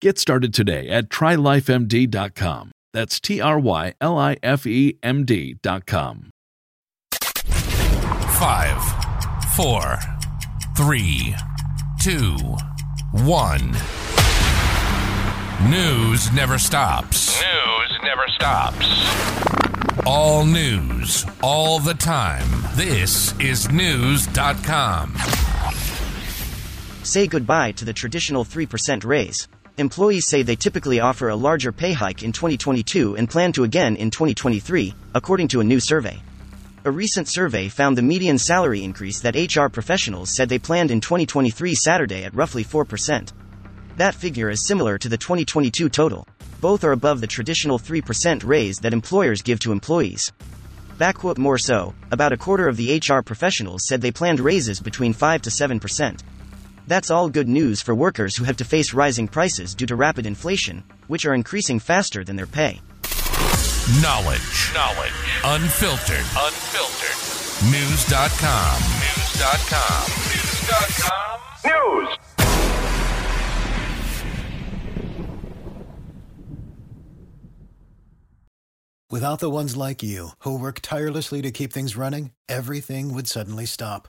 Get started today at trylifemd.com. That's T R Y L I F E M D.com. Five, four, three, two, one. News never stops. News never stops. All news, all the time. This is Knewz.com. Say goodbye to the traditional 3% raise. Employees say they typically offer a larger pay hike in 2022 and plan to again in 2023, according to a new survey. A recent survey found the median salary increase that HR professionals said they planned in 2023 Saturday at roughly 4%. That figure is similar to the 2022 total. Both are above the traditional 3% raise that employers give to employees. Backquote more so, about a quarter of the HR professionals said they planned raises between 5 to 7%. That's all good news for workers who have to face rising prices due to rapid inflation, which are increasing faster than their pay. Knowledge. Knowledge. Unfiltered. Unfiltered. Knewz.com. Knewz.com. Knewz.com. News. Without the ones like you, who work tirelessly to keep things running, everything would suddenly stop.